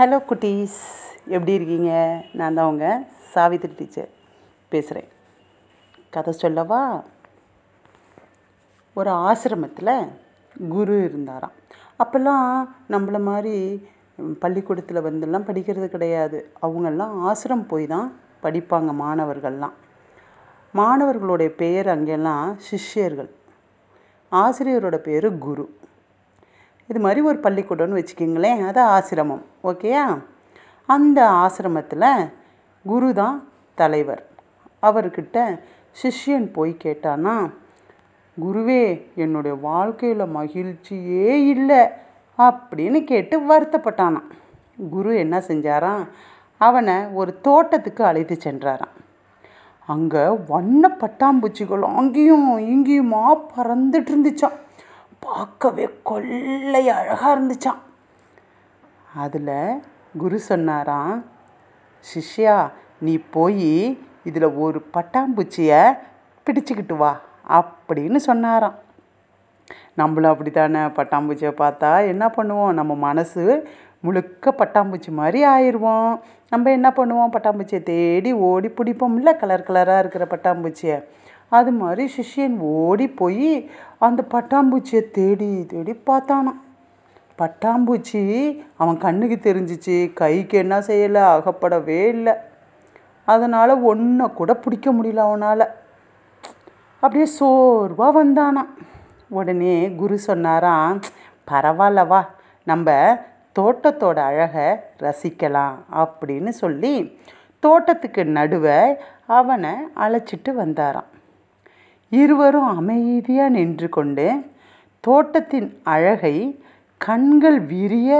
Hello குட்டீஸ் எப்படி இருக்கீங்க? நான் தான் உங்க சாவித்ரி டீச்சர் பேசுகிறேன் கதை சொல்லவா? ஒரு ஆசிரமத்தில் குரு இருந்தாராம். அப்போல்லாம் நம்மள மாதிரி பள்ளிக்கூடத்தில் வந்துலாம் படிக்கிறது கிடையாது. அவங்கெல்லாம் ஆசிரம் போய் தான் படிப்பாங்க மாணவர்கள்லாம். மாணவர்களுடைய பெயர் அங்கெல்லாம் சிஷ்யர்கள். ஆசிரியரோட பேர் குரு. இது மாதிரி ஒரு பள்ளிக்கூடம்னு வச்சுக்கிங்களேன். அது ஆசிரமம். ஓகேயா? அந்த ஆசிரமத்தில் குரு தான் தலைவர். அவர்கிட்ட சிஷ்யன் போய் கேட்டானா குருவே என்னுடைய வாழ்க்கையில் மகிழ்ச்சியே இல்லை அப்படின்னு கேட்டு வருத்தப்பட்டானான் குரு என்ன செஞ்சாராம்? அவனை ஒரு தோட்டத்துக்கு அழைத்து சென்றாராம். அங்கே வண்ண பட்டாம்பூச்சிகள் அங்கேயும் இங்கேயுமா பறந்துட்டு இருந்துச்சான் பார்க்கவே கொள்ளை அழகாக இருந்துச்சான் அதில் குரு சொன்னாராம் சிஷ்யா நீ போய் இதில் ஒரு பட்டாம்பூச்சியை பிடிச்சிக்கிட்டு வா அப்படின்னு சொன்னாராம். நம்மளும் அப்படி தானே பட்டாம்பூச்சியை பார்த்தா என்ன பண்ணுவோம்? நம்ம மனசு முழுக்க பட்டாம்பூச்சி மாதிரி ஆயிடுவோம் நம்ம என்ன பண்ணுவோம்? பட்டாம்பூச்சியை தேடி ஓடி பிடிப்போம்ல கலர் கலராக இருக்கிற பட்டாம்பூச்சியை. அது மாதிரி சிஷ்யன் ஓடி போய் அந்த பட்டாம்பூச்சியை தேடி தேடி பார்த்தானான் பட்டாம்பூச்சி அவன் கண்ணுக்கு தெரிஞ்சிச்சு கைக்கு என்ன செய்யலை அகப்படவே இல்லை. அதனால் ஒன்றை கூட பிடிக்க முடியல அவனால். அப்படியே சோர்வாக வந்தானான் உடனே குரு சொன்னாராம் பரவாயில்லவா நம்ம தோட்டத்தோட அழகை ரசிக்கலாம் அப்படின்னு சொல்லி தோட்டத்துக்கு நடுவே அவனை அழைச்சிட்டு வந்தாராம். இருவரும் அமைதியாக நின்று கொண்டு தோட்டத்தின் அழகை கண்கள் விரிய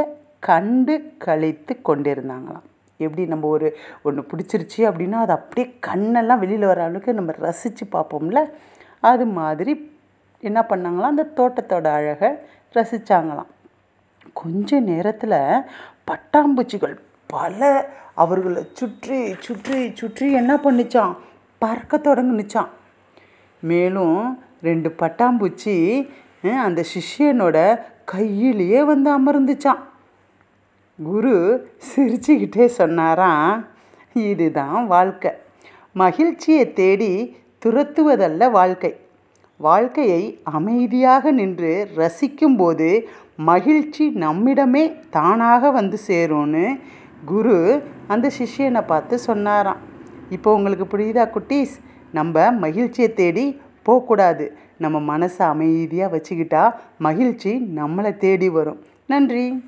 கண்டு கழித்து கொண்டிருந்தாங்களாம். எப்படி நம்ம ஒரு ஒன்று பிடிச்சிருச்சு அப்படின்னா அது அப்படியே கண்ணெல்லாம் வெளியில் வர அளவுக்கு நம்ம ரசித்து பார்ப்போம்ல? அது மாதிரி என்ன பண்ணாங்களாம்? அந்த தோட்டத்தோட அழகை ரசித்தாங்களாம் கொஞ்ச நேரத்தில் பட்டாம்பூச்சிகள் பல அவர்களை சுற்றி சுற்றி சுற்றி என்ன பண்ணிச்சான் பறக்க தொடங்குனுச்சான் மேலும் ரெண்டு பட்டாம்பூச்சி அந்த சிஷ்யனோட கையிலேயே வந்து அமர்ந்துச்சான் குரு சிரிச்சுக்கிட்டே சொன்னாராம் இதுதான் வாழ்க்கை. மகிழ்ச்சியை தேடி துரத்துவதல்ல வாழ்க்கை. வாழ்க்கையை அமைதியாக நின்று ரசிக்கும்போது மகிழ்ச்சி நம்மிடமே தானாக வந்து சேரும்னு குரு அந்த சிஷ்யனை பார்த்து சொன்னாராம். இப்போ உங்களுக்கு புரியுதா குட்டீஸ்? நம்ம மகிழ்ச்சியை தேடி போகக்கூடாது. நம்ம மனசை அமைதியாக வச்சுக்கிட்டா மகிழ்ச்சி நம்மளை தேடி வரும். நன்றி.